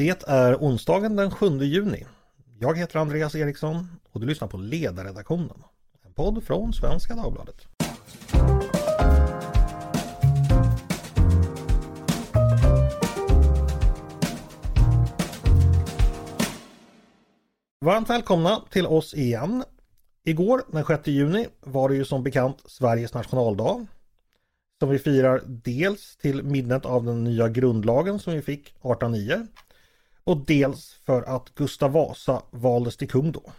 Det är onsdagen den 7 juni. Jag heter Andreas Eriksson och du lyssnar på Ledarredaktionen. En podd från Svenska Dagbladet. Varmt välkomna till oss igen. Igår den 6 juni var det ju som bekant Sveriges nationaldag. Som vi firar dels till minnet av den nya grundlagen som vi fick 1809 och dels för att Gustav Vasa valdes till kung då.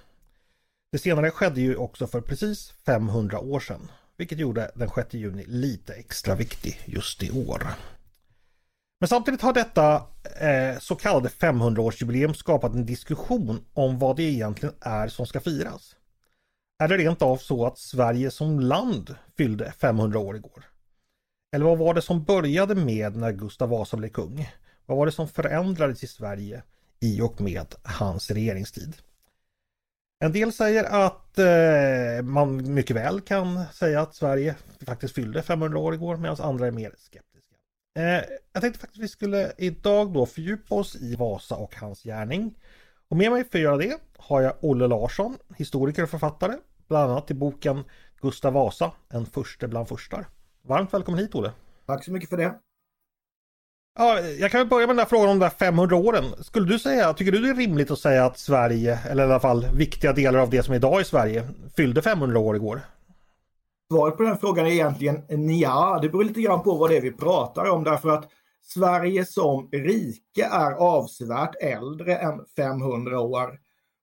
Det senare skedde ju också för precis 500 år sedan, vilket gjorde den 6 juni lite extra viktig just i år. Men samtidigt har detta eh, så kallade 500-årsjubileum skapat en diskussion om vad det egentligen är som ska firas. Är det rent av så att Sverige som land fyllde 500 år igår? Eller vad var det som började med när Gustav Vasa blev kung? Vad var det som förändrades i Sverige i och med hans regeringstid? En del säger att eh, man mycket väl kan säga att Sverige faktiskt fyllde 500 år igår medan andra är mer skeptiska. Eh, jag tänkte faktiskt att vi skulle idag då fördjupa oss i Vasa och hans gärning. Och med mig för att göra det har jag Olle Larsson, historiker och författare, bland annat till boken Gustav Vasa, en förste bland furstar. Varmt välkommen hit Olle! Tack så mycket för det! Ja, jag kan börja med den där frågan om de där 500 åren. Skulle du säga, tycker du det är rimligt att säga att Sverige, eller i alla fall viktiga delar av det som är idag i Sverige, fyllde 500 år igår? Svaret på den frågan är egentligen ja. Det beror lite grann på vad det är vi pratar om därför att Sverige som rike är avsevärt äldre än 500 år.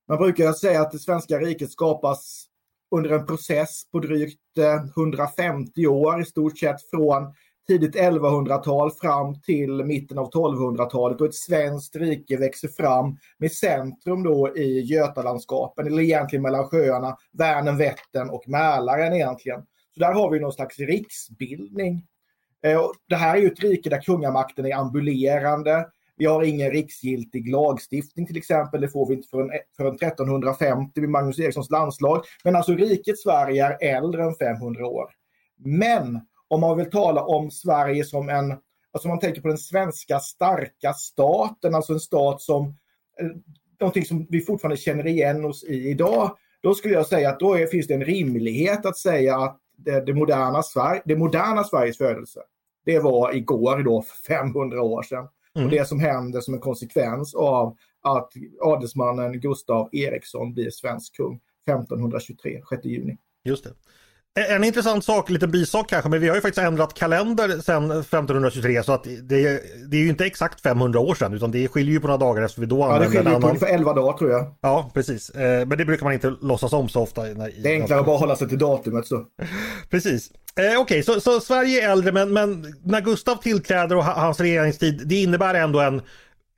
Man brukar säga att det svenska riket skapas under en process på drygt eh, 150 år i stort sett från tidigt 1100-tal fram till mitten av 1200-talet och ett svenskt rike växer fram med centrum då i Götalandskapen eller egentligen mellan sjöarna Vänern, Vättern och Mälaren egentligen. Så där har vi någon slags riksbildning. Eh, det här är ju ett rike där kungamakten är ambulerande. Vi har ingen riksgiltig lagstiftning till exempel. Det får vi inte förrän, eh, förrän 1350 vid Magnus Erikssons landslag. Men alltså riket Sverige är äldre än 500 år. Men om man vill tala om Sverige som en, alltså man tänker på den svenska starka staten, alltså en stat som, eh, någonting som vi fortfarande känner igen oss i idag, då skulle jag säga att då är, finns det en rimlighet att säga att det, det, moderna, Sverige, det moderna Sveriges födelse, det var igår då, för 500 år sedan. Mm. Och det som händer som en konsekvens av att adelsmannen Gustav Eriksson blir svensk kung 1523, 6 juni. Just det. En intressant sak, lite bisak kanske, men vi har ju faktiskt ändrat kalender sedan 1523 så att det, det är ju inte exakt 500 år sedan utan det skiljer ju på några dagar eftersom vi då använder Ja, det skiljer på ungefär 11 dagar tror jag. Ja, precis. Eh, men det brukar man inte låtsas om så ofta. Det är enklare att bara hålla sig till datumet så. precis. Eh, Okej, okay, så, så, Sverige är äldre men, men när Gustav tillträder och hans regeringstid, det innebär ändå en,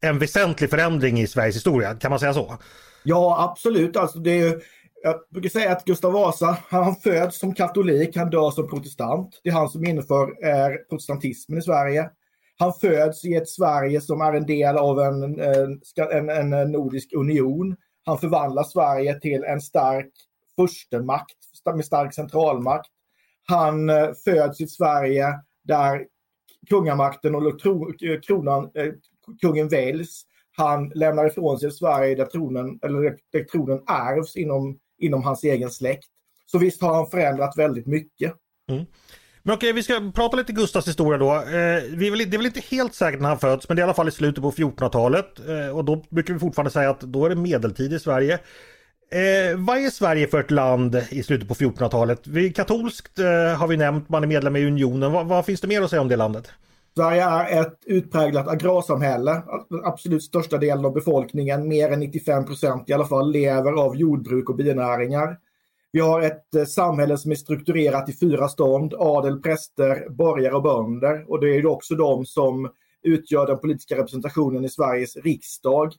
en väsentlig förändring i Sveriges historia, kan man säga så? Ja, absolut. Alltså det är ju jag brukar säga att Gustav Vasa, han föds som katolik, han dör som protestant. Det är han som inför är protestantismen i Sverige. Han föds i ett Sverige som är en del av en, en, en nordisk union. Han förvandlar Sverige till en stark furstemakt med stark centralmakt. Han eh, föds i ett Sverige där kungamakten och kronan, eh, kungen väljs. Han lämnar ifrån sig Sverige där tronen, eller där tronen ärvs inom inom hans egen släkt. Så visst har han förändrat väldigt mycket. Mm. Men okej, vi ska prata lite Gustavs historia då. Eh, vi är väl, det är väl inte helt säkert när han föds, men det är i alla fall i slutet på 1400-talet. Eh, och då brukar vi fortfarande säga att då är det medeltid i Sverige. Eh, vad är Sverige för ett land i slutet på 1400-talet? Vi, katolskt eh, har vi nämnt, man är medlem i unionen. Va, vad finns det mer att säga om det landet? Sverige är ett utpräglat agrarsamhälle. Absolut största delen av befolkningen, mer än 95 procent i alla fall, lever av jordbruk och binäringar. Vi har ett eh, samhälle som är strukturerat i fyra stånd, adel, präster, borgare och bönder. Och det är också de som utgör den politiska representationen i Sveriges riksdag.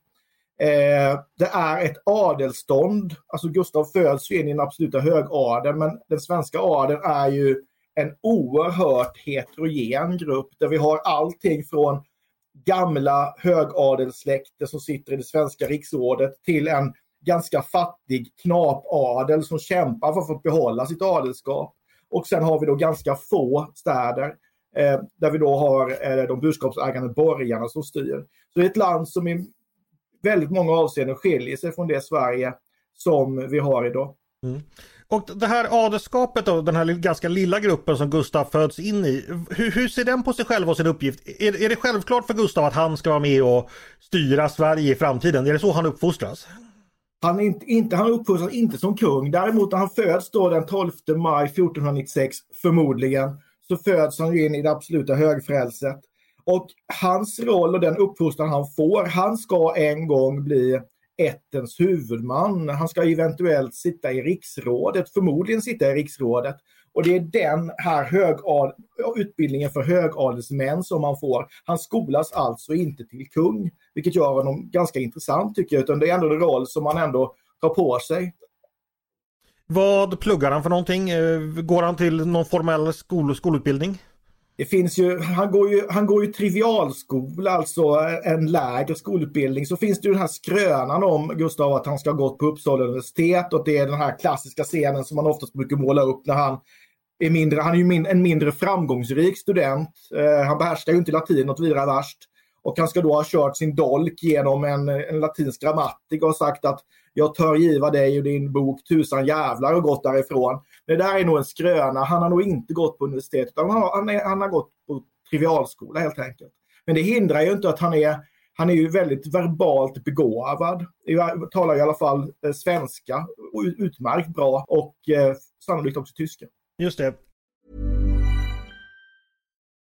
Eh, det är ett adelstånd, alltså Gustav föds ju in i den absoluta högadeln, men den svenska adeln är ju en oerhört heterogen grupp där vi har allting från gamla högadelssläkter som sitter i det svenska riksrådet till en ganska fattig knapadel som kämpar för att få behålla sitt adelskap. Och sen har vi då ganska få städer eh, där vi då har eh, de budskapsägande borgarna som styr. Så det är ett land som i väldigt många avseenden skiljer sig från det Sverige som vi har idag. Mm. Och det här adelskapet och den här ganska lilla gruppen som Gustav föds in i. Hur, hur, ser den på sig själv och sin uppgift? Är, är det självklart för Gustav att han ska vara med och styra Sverige i framtiden? Är det så han uppfostras? Han, inte, inte, han uppfostras inte som kung. Däremot när han föds då den 12 maj 1496, förmodligen, så föds han in i det absoluta högfrälset. Och hans roll och den uppfostran han får, han ska en gång bli ättens huvudman. Han ska eventuellt sitta i riksrådet, förmodligen sitta i riksrådet. Och det är den här högad, utbildningen för högadelsmän som han får. Han skolas alltså inte till kung, vilket gör honom ganska intressant tycker jag, utan det är ändå en roll som han ändå tar på sig. Vad pluggar han för någonting? Eh, går han till någon formell skol, skolutbildning? Det finns ju, han går ju, han går ju trivialskola, alltså en lägre skolutbildning. Så finns det ju den här skrönan om Gustav att han ska ha gått på Uppsala universitet och det är den här klassiska scenen som man oftast brukar måla upp när han är mindre, han är ju min, en mindre framgångsrik student. Eh, han behärskar ju inte latin något vidare värst. Och han ska då ha kört sin dolk genom en, en latinsk grammatik och sagt att jag tör giva dig och din bok tusan jävlar och gått därifrån. Det där är nog en skröna. Han har nog inte gått på universitet utan han har, han, är, han har gått på trivialskola helt enkelt. Men det hindrar ju inte att han är han är ju väldigt verbalt begåvad. Han talar i alla fall eh, svenska utmärkt bra och eh, sannolikt också tyska. Just det.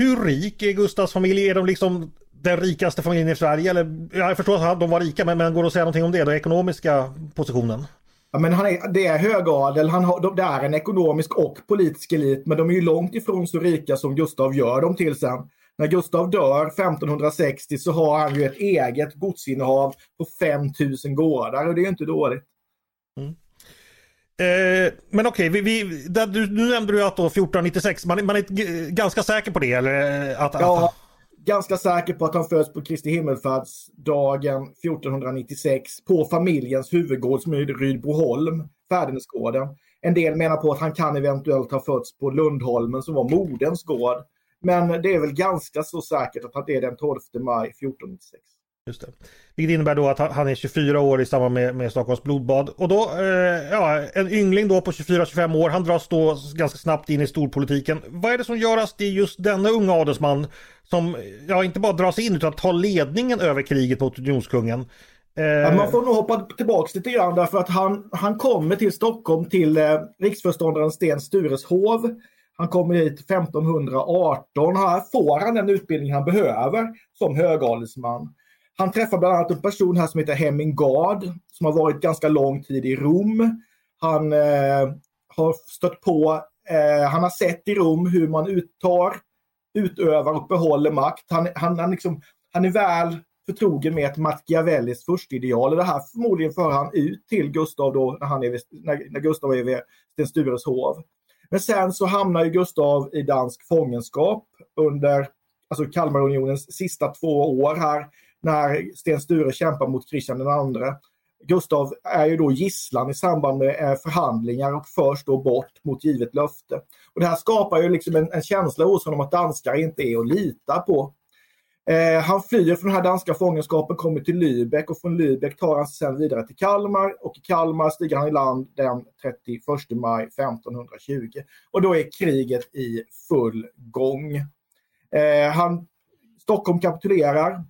Hur rik är Gustavs familj? Är de liksom den rikaste familjen i Sverige? Eller, jag förstår att de var rika, men, men går det att säga någonting om det? Den ekonomiska positionen? Ja, men han är, det är högadel, han har, det är en ekonomisk och politisk elit, men de är ju långt ifrån så rika som Gustav gör dem till sen. När Gustav dör 1560 så har han ju ett eget godsinnehav på 5000 gårdar och det är inte dåligt. Mm. Eh, men okej, okay, vi, vi, du, nu nämnde du att då 1496, man, man är ganska säker på det? Eller att, ja, att ganska säker på att han föds på Kristi himmelfärdsdagen 1496 på familjens huvudgård som är Rydboholm, Fädernesgården. En del menar på att han kan eventuellt ha fötts på Lundholmen som var moderns gård. Men det är väl ganska så säkert att det är den 12 maj 1496. Just det. Vilket innebär då att han är 24 år i samband med, med Stockholms blodbad. Och då, eh, ja, en yngling då på 24-25 år, han dras då ganska snabbt in i storpolitiken. Vad är det som gör att det är just denna unga adelsman som, ja inte bara dras in utan tar ledningen över kriget mot unionskungen? Eh... Ja, man får nog hoppa tillbaks lite grann därför att han, han kommer till Stockholm till eh, riksföreståndaren Sten Stures hov. Han kommer hit 1518. Här får han den utbildning han behöver som högadelsman. Han träffar bland annat en person här som heter Hemming Gard som har varit ganska lång tid i Rom. Han eh, har stött på, eh, han har sett i Rom hur man uttar, utövar och behåller makt. Han, han, han, liksom, han är väl förtrogen med ett Machiavellis förstideal. Det här förmodligen för han ut till Gustav då när, han är vid, när, när Gustav är vid Sten Stures hov. Men sen så hamnar ju Gustav i dansk fångenskap under alltså Kalmarunionens sista två år här när Sten Sture kämpar mot Kristian II. Gustav är ju då gisslan i samband med eh, förhandlingar och förs då bort mot givet löfte. Och det här skapar ju liksom en, en känsla hos honom att danskar inte är att lita på. Eh, han flyr från den här danska fångenskapen, kommer till Lübeck och från Lübeck tar han sig sedan vidare till Kalmar och i Kalmar stiger han i land den 31 maj 1520. Och då är kriget i full gång. Eh, han, Stockholm kapitulerar.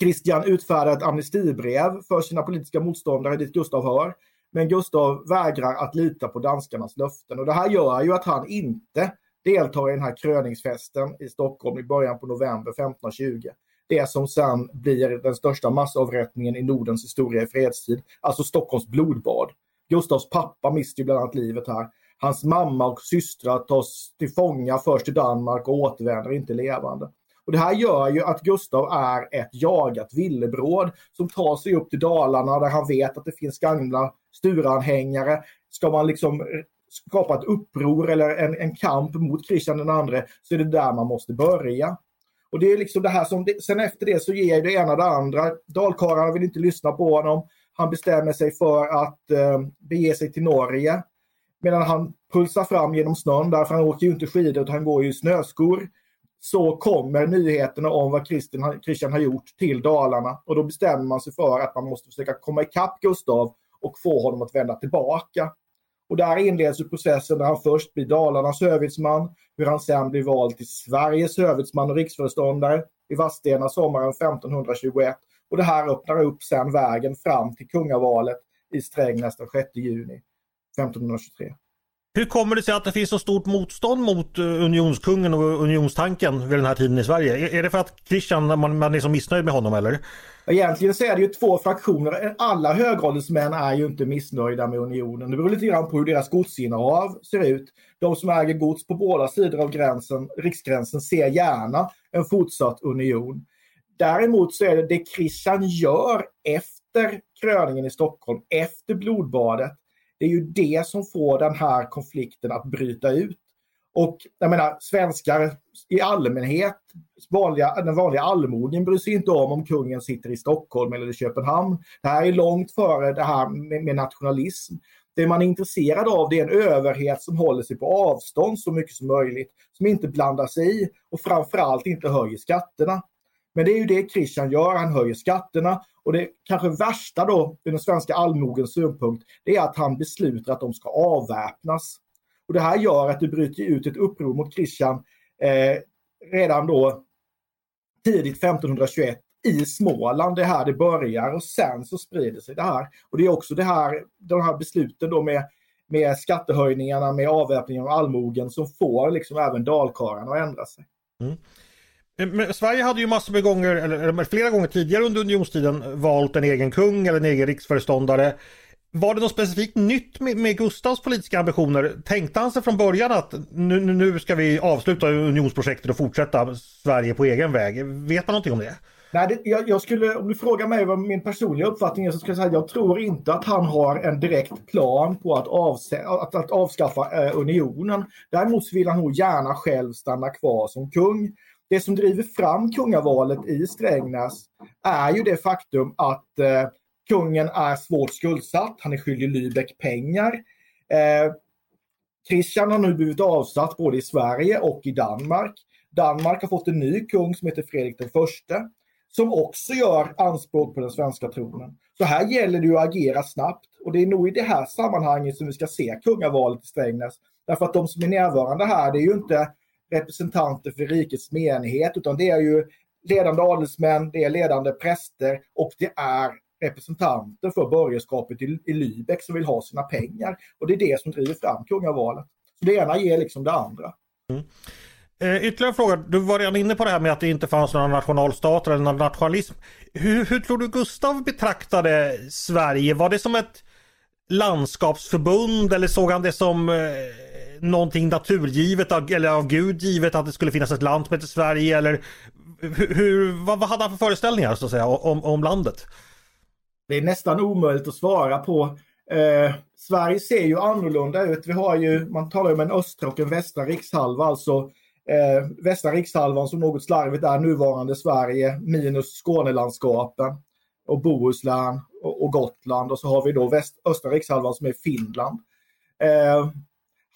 Christian utfärdar ett amnestibrev för sina politiska motståndare dit Gustav hör. Men Gustav vägrar att lita på danskarnas löften och det här gör ju att han inte deltar i den här kröningsfesten i Stockholm i början på november 1520. Det som sen blir den största massavrättningen i Nordens historia i fredstid, alltså Stockholms blodbad. Gustavs pappa mister bland annat livet här. Hans mamma och systrar tas till fånga först till Danmark och återvänder inte levande. Och det här gör ju att Gustav är ett jagat villebråd som tar sig upp till Dalarna där han vet att det finns gamla Sturanhängare. Ska man liksom skapa ett uppror eller en, en kamp mot Kristian den andre så är det där man måste börja. Och det är liksom det här som, sen efter det så ger det ena det andra. Dalkarlarna vill inte lyssna på honom. Han bestämmer sig för att eh, bege sig till Norge. Medan han pulsar fram genom snön, därför han åker ju inte skidor utan han går ju i snöskor. Så kommer nyheterna om vad Christian, Christian har gjort till Dalarna och då bestämmer man sig för att man måste försöka komma ikapp Gustav och få honom att vända tillbaka. Och där inleds processen där han först blir Dalarnas hövitsman, hur han sen blir vald till Sveriges hövitsman och riksföreståndare i Vadstena sommaren 1521. Och det här öppnar upp sen vägen fram till kungavalet i Strängnäs den 6 juni 1523. Hur kommer det sig att det finns så stort motstånd mot eh, unionskungen och unionstanken vid den här tiden i Sverige? Är det för att Christian, man, man är så missnöjd med honom eller? Egentligen så är det ju två fraktioner. Alla högåldersmän är ju inte missnöjda med unionen. Det beror lite grann på hur deras godsinnehav ser ut. De som äger gods på båda sidor av gränsen, riksgränsen ser gärna en fortsatt union. Däremot så är det det Christian gör efter kröningen i Stockholm, efter blodbadet, det är ju det som får den här konflikten att bryta ut. Och jag menar, svenskar i allmänhet, vanliga, den vanliga allmogen bryr sig inte om om kungen sitter i Stockholm eller i Köpenhamn. Det här är långt före det här med, med nationalism. Det man är intresserad av det är en överhet som håller sig på avstånd så mycket som möjligt. Som inte blandar sig i och framförallt inte höjer skatterna. Men det är ju det Christian gör, han höjer skatterna. Och det kanske värsta då, ur den svenska allmogens synpunkt, det är att han beslutar att de ska avväpnas. Och det här gör att det bryter ut ett uppror mot Christian eh, redan då tidigt 1521 i Småland. Det är här det börjar och sen så sprider sig det här. Och det är också det här, de här besluten då med, med skattehöjningarna, med avväpningen av allmogen som får liksom även dalkarlarna att ändra sig. Mm. Eh, men Sverige hade ju massor med gånger, eller flera gånger tidigare under unionstiden valt en egen kung eller en egen riksföreståndare. Var det något specifikt nytt med, med Gustavs politiska ambitioner? Tänkte han sig från början att nu, nu ska vi avsluta unionsprojektet och fortsätta Sverige på egen väg? Vet man någonting om det? Nej, det, jag, jag, skulle, om du frågar mig vad min personliga uppfattning är så skulle jag säga att jag tror inte att han har en direkt plan på att, avse, att, att avskaffa eh, unionen. Däremot vill han nog gärna själv stanna kvar som kung. Det som driver fram kungavalet i Strängnäs är ju det faktum att eh, kungen är svårt skuldsatt. Han är skyldig Lübeck pengar. Eh, Christian har nu blivit avsatt både i Sverige och i Danmark. Danmark har fått en ny kung som heter Fredrik den förste som också gör anspråk på den svenska tronen. Så här gäller det att agera snabbt och det är nog i det här sammanhanget som vi ska se kungavalet i Strängnäs. Därför att de som är närvarande här, det är ju inte representanter för rikets menighet utan det är ju ledande adelsmän, det är ledande präster och det är representanter för borgerskapet i, i Lübeck som vill ha sina pengar. Och det är det som driver fram kungavalet. Så det ena ger liksom det andra. Mm. Eh, ytterligare en fråga. Du var redan inne på det här med att det inte fanns några nationalstater eller någon nationalism. Hur, hur tror du Gustav betraktade Sverige? Var det som ett landskapsförbund eller såg han det som eh, någonting naturgivet eller av Gud givet att det skulle finnas ett land som heter Sverige eller hur, vad, vad hade han för föreställningar så att säga om, om landet? Det är nästan omöjligt att svara på. Eh, Sverige ser ju annorlunda ut. Vi har ju, man talar ju om en östra och en västra rikshalva, alltså eh, västra rikshalvan som något slarvigt är nuvarande Sverige minus Skånelandskapen och Bohuslän och, och Gotland och så har vi då väst, östra rikshalvan som är Finland. Eh,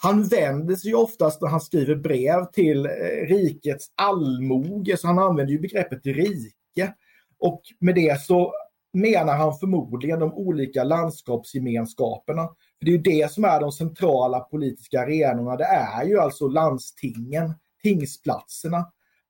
han vänder sig oftast när han skriver brev till eh, rikets allmoge, så han använder ju begreppet rike. Och med det så menar han förmodligen de olika landskapsgemenskaperna. För Det är ju det som är de centrala politiska arenorna. Det är ju alltså landstingen, tingsplatserna.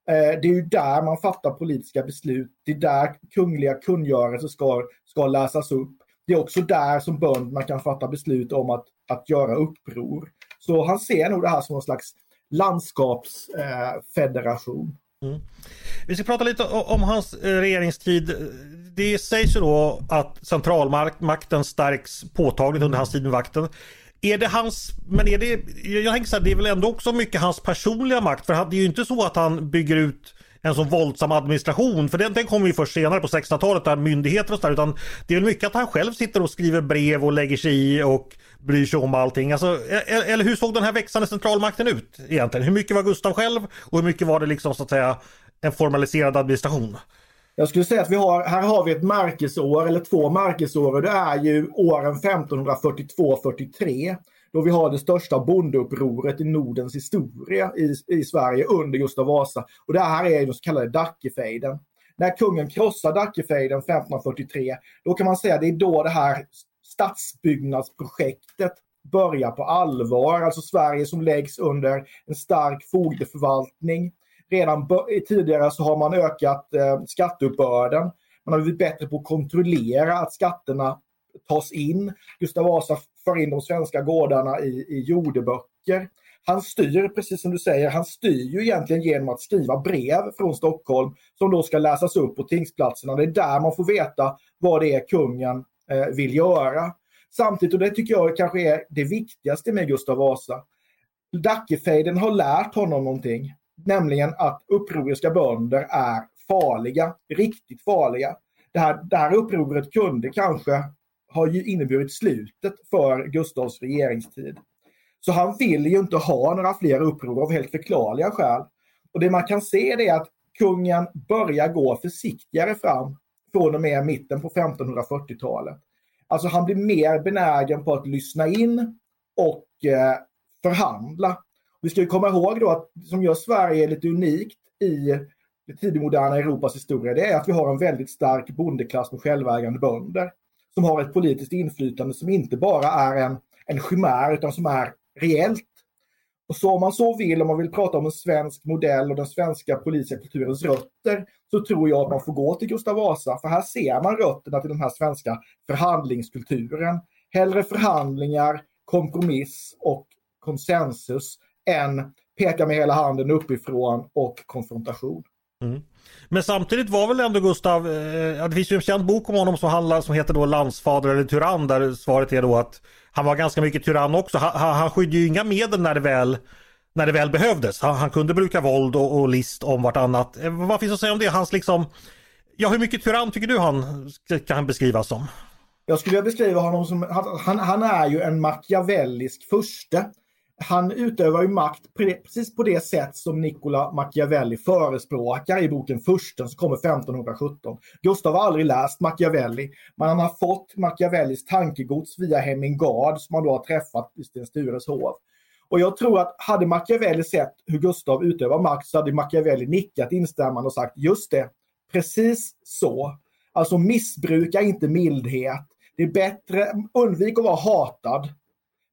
Eh, det är ju där man fattar politiska beslut. Det är där kungliga kungörelser ska, ska läsas upp. Det är också där som bönderna kan fatta beslut om att, att göra uppror. Så han ser nog det här som en slags landskapsfederation. Eh, mm. Vi ska prata lite om hans eh, regeringstid. Det sägs ju då att centralmakten stärks påtagligt under hans tid med vakten. Är det hans, men är det, jag tänker så här, det är väl ändå också mycket hans personliga makt för det är ju inte så att han bygger ut en sån våldsam administration. För den, den kommer ju först senare på 1600-talet där myndigheter och sådär. Utan det är väl mycket att han själv sitter och skriver brev och lägger sig i och bryr sig om allting. Alltså, e-, e-, eller hur såg den här växande centralmakten ut egentligen? Hur mycket var Gustav själv och hur mycket var det liksom så att säga en formaliserad administration? Jag skulle säga att vi har, här har vi ett märkesår eller två märkesår och det är ju åren 1542-43 då vi har det största bondeupproret i Nordens historia i, i Sverige under Gustav Vasa. Och det här är den så kallade Dackefejden. När kungen krossar Dackefejden 1543, då kan man säga att det är då det här stadsbyggnadsprojektet börjar på allvar. Alltså Sverige som läggs under en stark fogdeförvaltning. Redan tidigare så har man ökat eh, skatteuppbörden. Man har blivit bättre på att kontrollera att skatterna tas in. Gustav Vasa för in de svenska gårdarna i, i jordeböcker. Han styr, precis som du säger, han styr ju egentligen genom att skriva brev från Stockholm som då ska läsas upp på tingsplatserna. Det är där man får veta vad det är kungen eh, vill göra. Samtidigt, och det tycker jag kanske är det viktigaste med Gustav Vasa, Dackefejden har lärt honom någonting. Nämligen att upproriska bönder är farliga, riktigt farliga. Det här, det här upproret kunde kanske har ju inneburit slutet för Gustavs regeringstid. Så han vill ju inte ha några fler uppror av helt förklarliga skäl. Och det man kan se är att kungen börjar gå försiktigare fram från och med mitten på 1540-talet. Alltså han blir mer benägen på att lyssna in och eh, förhandla. Vi ska komma ihåg då att det som gör Sverige lite unikt i det tidigmoderna Europas historia, det är att vi har en väldigt stark bondeklass med självägande bönder som har ett politiskt inflytande som inte bara är en, en chimär utan som är reellt. Och så om man så vill, om man vill prata om en svensk modell och den svenska politiska kulturens rötter, så tror jag att man får gå till Gustav Vasa. För här ser man rötterna till den här svenska förhandlingskulturen. Hellre förhandlingar, kompromiss och konsensus än peka med hela handen uppifrån och konfrontation. Mm. Men samtidigt var väl ändå Gustav, eh, det finns ju en känd bok om honom som handlar som heter då Landsfader eller tyrann där svaret är då att han var ganska mycket tyrann också. Han, han, skydde ju inga medel när det väl när det väl behövdes. Han, han kunde bruka våld och, och, list om vartannat. Eh, vad finns att säga om det? Hans liksom, ja hur mycket tyrann tycker du han kan beskrivas som? Jag skulle beskriva honom som, han, han är ju en machiavellisk furste han utövar ju makt precis på det sätt som Nicola Machiavelli förespråkar i boken Fursten som kommer 1517. Gustav har aldrig läst Machiavelli, men han har fått Machiavellis tankegods via Hemingard som han då har träffat i Sten Stures hov. Och jag tror att hade Machiavelli sett hur Gustav utövar makt så hade Machiavelli nickat instämmande och sagt just det, precis så. Alltså missbruka inte mildhet. Det är bättre, undvik att vara hatad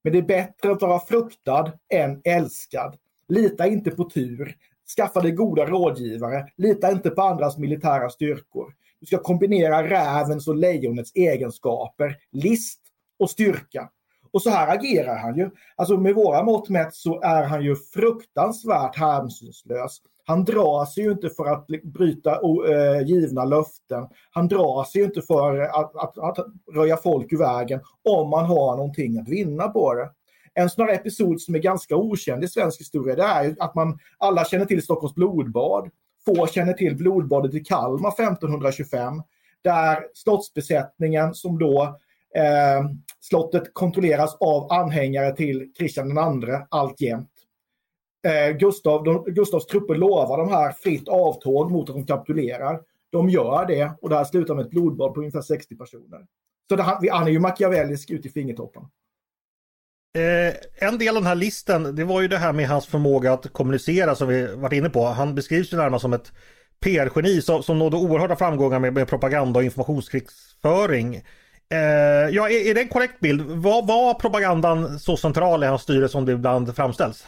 men det är bättre att vara fruktad än älskad. Lita inte på tur. Skaffa dig goda rådgivare. Lita inte på andras militära styrkor. Du ska kombinera rävens och lejonets egenskaper, list och styrka. Och så här agerar han ju. Alltså med våra mått mätt så är han ju fruktansvärt hänsynslös. Han drar sig ju inte för att bryta eh, givna löften. Han drar sig ju inte för att, att, att röja folk ur vägen om man har någonting att vinna på det. En sån här episod som är ganska okänd i svensk historia det är att man alla känner till Stockholms blodbad. Få känner till blodbadet i Kalmar 1525 där slottsbesättningen som då eh, slottet kontrolleras av anhängare till Kristian II alltjämt eh, Gustav, de, Gustavs trupper lovar de här fritt avtåg mot att de kapitulerar. De gör det och det här slutar med ett blodbad på ungefär 60 personer. Så det, han är ju machiavellisk ut i fingertoppen. Eh, en del av den här listen, det var ju det här med hans förmåga att kommunicera som vi varit inne på. Han beskrivs ju närmast som ett PR-geni som, som nådde oerhörda framgångar med, med propaganda och informationskrigsföring. Eh, ja, är, är det en korrekt bild? Var, var propagandan så central i hans styre som det ibland framställs?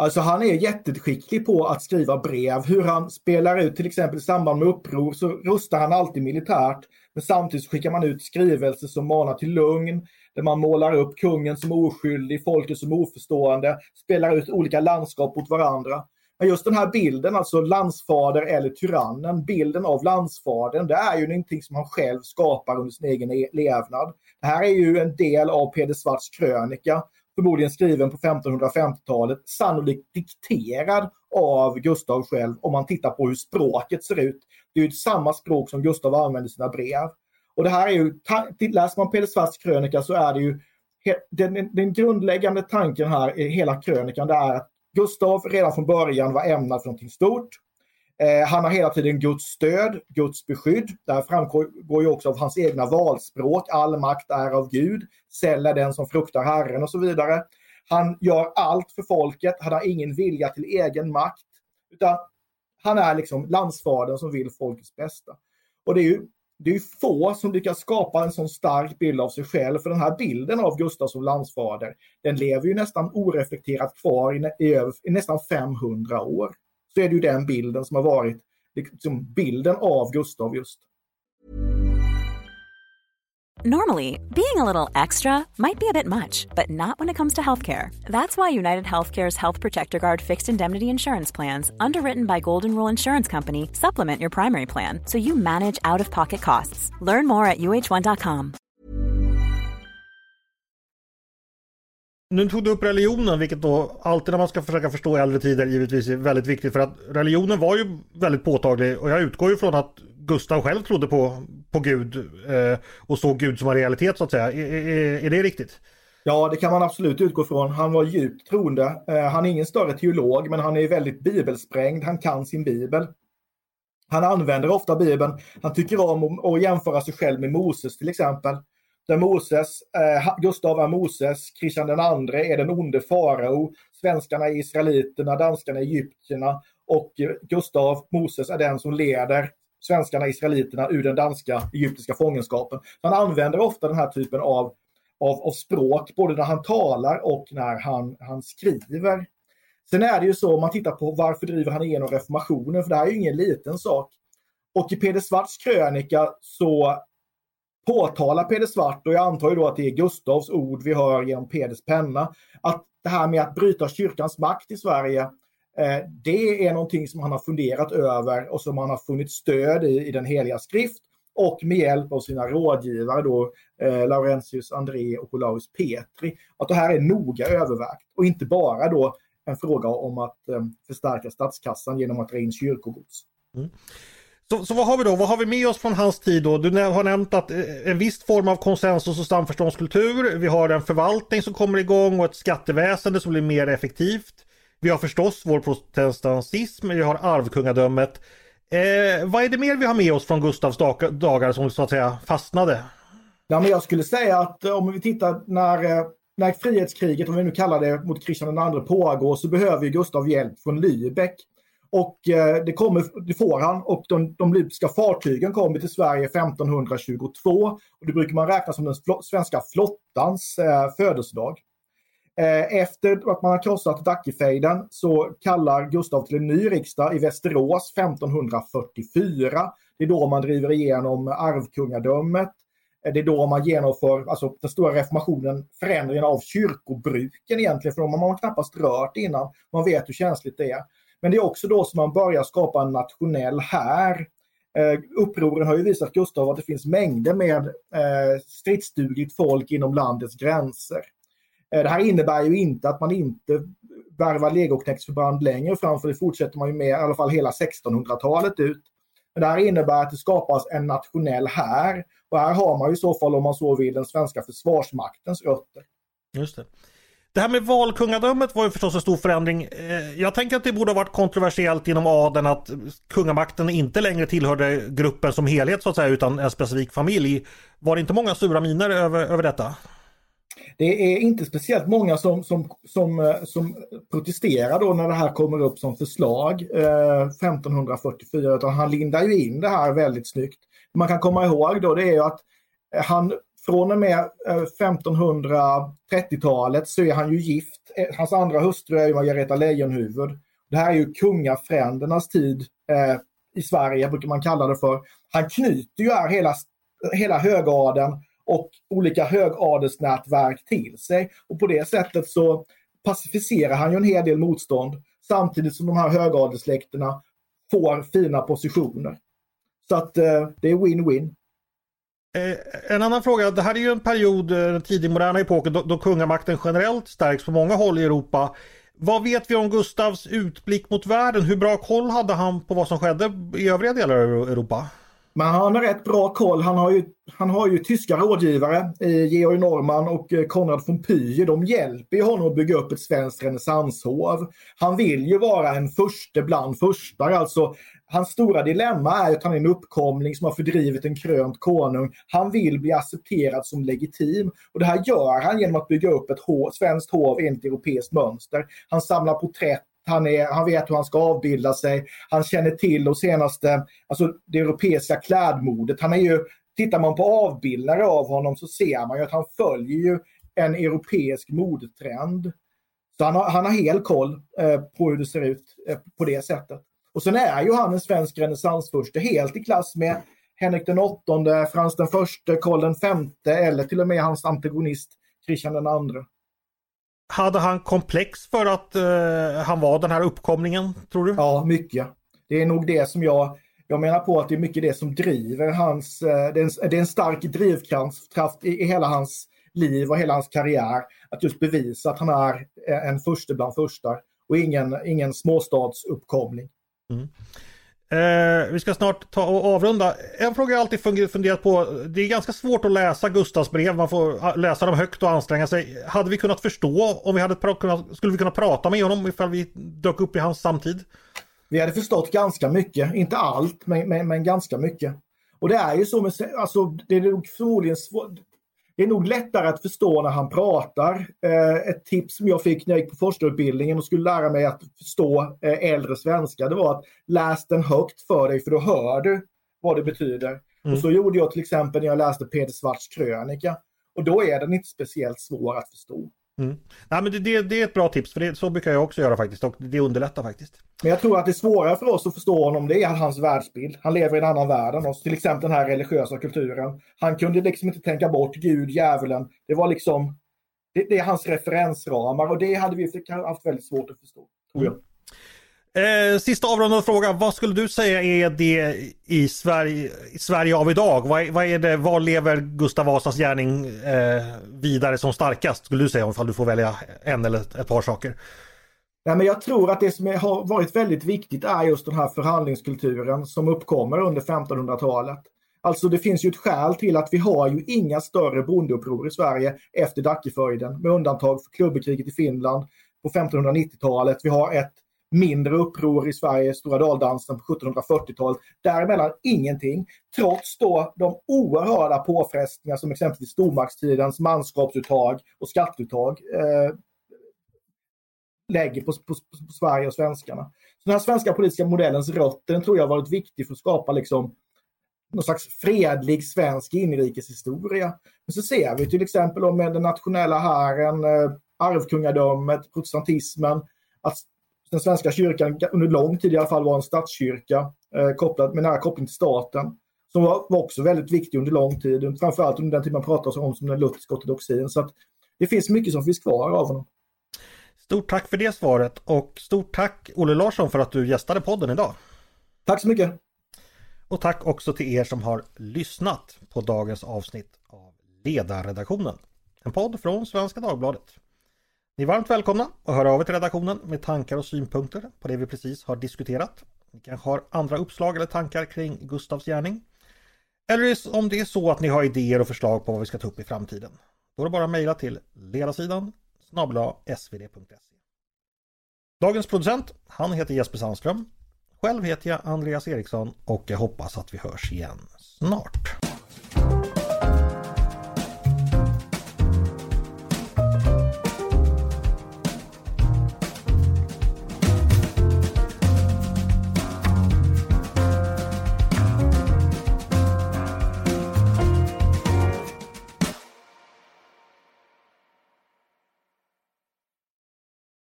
Alltså han är jätteskicklig på att skriva brev. Hur han spelar ut till exempel i samband med uppror så rustar han alltid militärt. Men samtidigt skickar man ut skrivelser som manar till lugn. Där man målar upp kungen som oskyldig, folket som oförstående. Spelar ut olika landskap mot varandra. Men just den här bilden, alltså landsfader eller tyrannen, bilden av landsfadern, det är ju någonting som han själv skapar under sin egen levnad. Det här är ju en del av Peder Svarts krönika förmodligen skriven på 1550-talet, sannolikt dikterad av Gustav själv om man tittar på hur språket ser ut. Det är ju samma språk som Gustav använder i sina brev. Och det här är ju, läser man Peder Svarts krönika så är det ju den, den grundläggande tanken här i hela krönikan det är att Gustav redan från början var ämnad för någonting stort. Eh, han har hela tiden Guds stöd, Guds beskydd. Det här framgår ju också av hans egna valspråk. All makt är av Gud. Säll är den som fruktar Herren och så vidare. Han gör allt för folket. Han har ingen vilja till egen makt. Utan han är liksom landsfadern som vill folkets bästa. Och det är ju det är få som lyckas skapa en sån stark bild av sig själv. För den här bilden av Gustav som landsfader, den lever ju nästan oreflekterat kvar i, i, i nästan 500 år. Så är det ju den bilden som har varit liksom bilden av Gustav just. Normally, being a little extra might be a bit much, but not when it comes to healthcare. That's why United Healthcare's Health Protector Guard fixed indemnity insurance plans, underwritten by Golden Rule Insurance Company, supplement your primary plan so you manage out of pocket costs. Learn more at uh1.com. Nu tog du upp religionen, vilket då alltid när man ska försöka förstå äldre tider givetvis är väldigt viktigt. För att religionen var ju väldigt påtaglig och jag utgår ju från att Gustav själv trodde på, på Gud eh, och såg Gud som en realitet så att säga. Är, är, är, det riktigt? Ja, det kan man absolut utgå från. Han var djupt troende. Eh, han är ingen större teolog, men han är väldigt bibelsprängd. Han kan sin bibel. Han använder ofta Bibeln. Han tycker om att jämföra sig själv med Moses till exempel. Där Moses, eh, Gustav är Moses, Kristian den andre är den onde farao, svenskarna är israeliterna, danskarna är egyptierna och Gustav, Moses, är den som leder svenskarna, israeliterna ur den danska egyptiska fångenskapen. Han använder ofta den här typen av, av, av språk, både när han talar och när han, han skriver. Sen är det ju så, om man tittar på varför driver han igenom reformationen, för det här är ju ingen liten sak. Och i Peder Svarts krönika så påtalar Peder Svart, och jag antar ju då att det är Gustavs ord vi hör genom Peders penna, att det här med att bryta kyrkans makt i Sverige Eh, det är någonting som han har funderat över och som han har funnit stöd i, i den heliga skrift och med hjälp av sina rådgivare då, eh, Laurentius André och Olaus Petri. Att det här är noga övervägt och inte bara då en fråga om att eh, förstärka statskassan genom att dra in kyrkogods. Mm. Så, så, vad har vi då? Vad har vi med oss från hans tid då? Du har nämnt att eh, en viss form av konsensus och samförståndskultur. Vi har en förvaltning som kommer igång och ett skatteväsende som blir mer effektivt. Vi har förstås vår protestantism, vi har arvkungadömet. Eh, vad är det mer vi har med oss från Gustavs dagar som så att säga fastnade? Ja, men jag skulle säga att eh, om vi tittar när, eh, när frihetskriget, om vi nu kallar det, mot Kristian II pågår så behöver Gustav hjälp från Lübeck. Och eh, det, kommer, det får han och de, de libyska fartygen kommer till Sverige 1522. Och det brukar man räkna som den svenska flottans eh, födelsedag. Eh, efter att man har krossat Dackefejden så kallar Gustav till en ny riksdag i Västerås 1544. Det är då man driver igenom arvkungadömet. Eh, det är då man genomför alltså, den stora reformationen, förändringen av kyrkobruken egentligen, för de har man knappast rört innan. Man vet hur känsligt det är. Men det är också då som man börjar skapa en nationell här. Eh, upproren har ju visat Gustav att det finns mängder med eh, stridsdugligt folk inom landets gränser. Eh, det här innebär ju inte att man inte värvar legoknektsförband längre fram, för det fortsätter man ju med i alla fall hela 1600-talet ut. Men det här innebär att det skapas en nationell här. Och här har man ju i så fall, om man så vill, den svenska försvarsmaktens rötter. Just det. Det här med valkungadömet var ju förstås en stor förändring. Eh, jag tänker att det borde ha varit kontroversiellt inom adeln att kungamakten inte längre tillhörde gruppen som helhet så att säga utan en specifik familj. Var det inte många sura miner över, över detta? Det är inte speciellt många som, som, som, eh, som protesterar då när det här kommer upp som förslag eh, 1544, utan han lindar ju in det här väldigt snyggt. Man kan komma ihåg då det är ju att han från och med eh, 1530-talet så är han ju gift. Eh, hans andra hustru är Margareta Leijonhufvud. Det här är ju kungafrändernas tid eh, i Sverige, brukar man kalla det för. Han knyter ju här hela, hela högadeln och olika högadelsnätverk till sig. Och på det sättet så pacificerar han ju en hel del motstånd samtidigt som de här högadelssläkterna får fina positioner. Så att eh, det är win-win. Eh, en annan fråga, det här är ju en period, eh, den tidig moderna epoken, då, då kungamakten generellt stärks på många håll i Europa. Vad vet vi om Gustavs utblick mot världen? Hur bra koll hade han på vad som skedde i övriga delar av Europa? Men han har rätt bra koll. Han har ju, han har ju tyska rådgivare, eh, Georg Norman och eh, Konrad von Pye. De hjälper ju honom att bygga upp ett svenskt renässanshov. Han vill ju vara en förste bland förstar. Alltså, hans stora dilemma är att han är en uppkomling som har fördrivit en krönt konung. Han vill bli accepterad som legitim. Och det här gör han genom att bygga upp ett hov, svenskt hov enligt europeiskt mönster. Han samlar porträtt han, är, han vet hur han ska avbilda sig. Han känner till de senaste, alltså det europeiska klädmodet. Han är ju, tittar man på avbildare av honom så ser man ju att han följer ju en europeisk modetrend. Så han har, han har hel koll eh, på hur det ser ut eh, på det sättet. Och sen är ju han en svensk renässansfurste helt i klass med Henrik den åttonde, Frans den förste, Karl den femte eller till och med hans antagonist Kristian den andre. Hade han komplex för att uh, han var den här uppkomlingen, tror du? Ja, mycket. Det är nog det som jag, jag menar på att det är mycket det som driver hans, uh, det, är en, det är en stark drivkraft i, i hela hans liv och hela hans karriär. Att just bevisa att han är en förste bland förstar och ingen, ingen småstadsuppkomling. Mm. Eh, vi ska snart ta och avrunda. En fråga jag alltid funderat på. Det är ganska svårt att läsa Gustavs brev. Man får ah, läsa dem högt och anstränga sig. Hade vi kunnat förstå om vi hade kunnat, skulle vi kunna prata med honom ifall vi dök upp i hans samtid? Vi hade förstått ganska mycket. Inte allt, men, men, men ganska mycket. Och det är ju så med, alltså det är nog förmodligen svårt. Det är nog lättare att förstå när han pratar. Eh, ett tips som jag fick när jag gick på forskarutbildningen och skulle lära mig att förstå eh, äldre svenska, det var att läs den högt för dig för då hör du vad det betyder. Mm. Och så gjorde jag till exempel när jag läste Peter Svarts krönika. Och då är den inte speciellt svår att förstå. Mm. Nej, men det, det, det, är ett bra tips, för det, så brukar jag också göra faktiskt och det underlättar faktiskt. Men jag tror att det svårare för oss att förstå honom det är hans världsbild. Han lever i en annan värld än oss, till exempel den här religiösa kulturen. Han kunde liksom inte tänka bort Gud, djävulen. Det var liksom, det, det är hans referensramar och det hade vi haft väldigt svårt att förstå, tror jag. Mm. Eh, sista avrundande fråga. Vad skulle du säga är det i Sverige, i Sverige av idag? Vad, vad är det, var lever Gustav Vasas gärning eh, vidare som starkast? Skulle du säga om du får välja en eller ett par saker? Nej, men jag tror att det som har varit väldigt viktigt är just den här förhandlingskulturen som uppkommer under 1500-talet. Alltså det finns ju ett skäl till att vi har ju inga större bondeuppror i Sverige efter Dackeföjden med undantag för klubbekriget i Finland på 1590-talet. Vi har ett mindre uppror i Sverige, Stora Daldansen på 1740-talet. Däremellan ingenting. Trots då de oerhörda påfrestningar som exempelvis stormaktstidens manskapsuttag och skatteuttag eh, lägger på, på, på, Sverige och svenskarna. Så den här svenska politiska modellens rötter tror jag har varit viktig för att skapa liksom någon slags fredlig svensk inrikeshistoria. Men så ser vi till exempel med den nationella hären, eh, arvkungadömet, protestantismen, att den svenska kyrkan under lång tid i alla fall var en statskyrka eh, kopplad, med nära koppling till staten. Som var, var, också väldigt viktig under lång tid, framförallt under den tid man pratar om som den lutherska ortodoxin. Så att det finns mycket som finns kvar av honom. Stort tack för det svaret och stort tack Olle Larsson för att du gästade podden idag. Tack så mycket! Och tack också till er som har lyssnat på dagens avsnitt av Ledarredaktionen. En podd från Svenska Dagbladet. Ni är varmt välkomna att höra av er till redaktionen med tankar och synpunkter på det vi precis har diskuterat. Ni kanske har andra uppslag eller tankar kring Gustavs gärning. Eller om det är så att ni har idéer och förslag på vad vi ska ta upp i framtiden. Då är det bara att mejla till ledarsidan snabla svd.se. Dagens producent, han heter Jesper Sandström. Själv heter jag Andreas Eriksson och jag hoppas att vi hörs igen snart.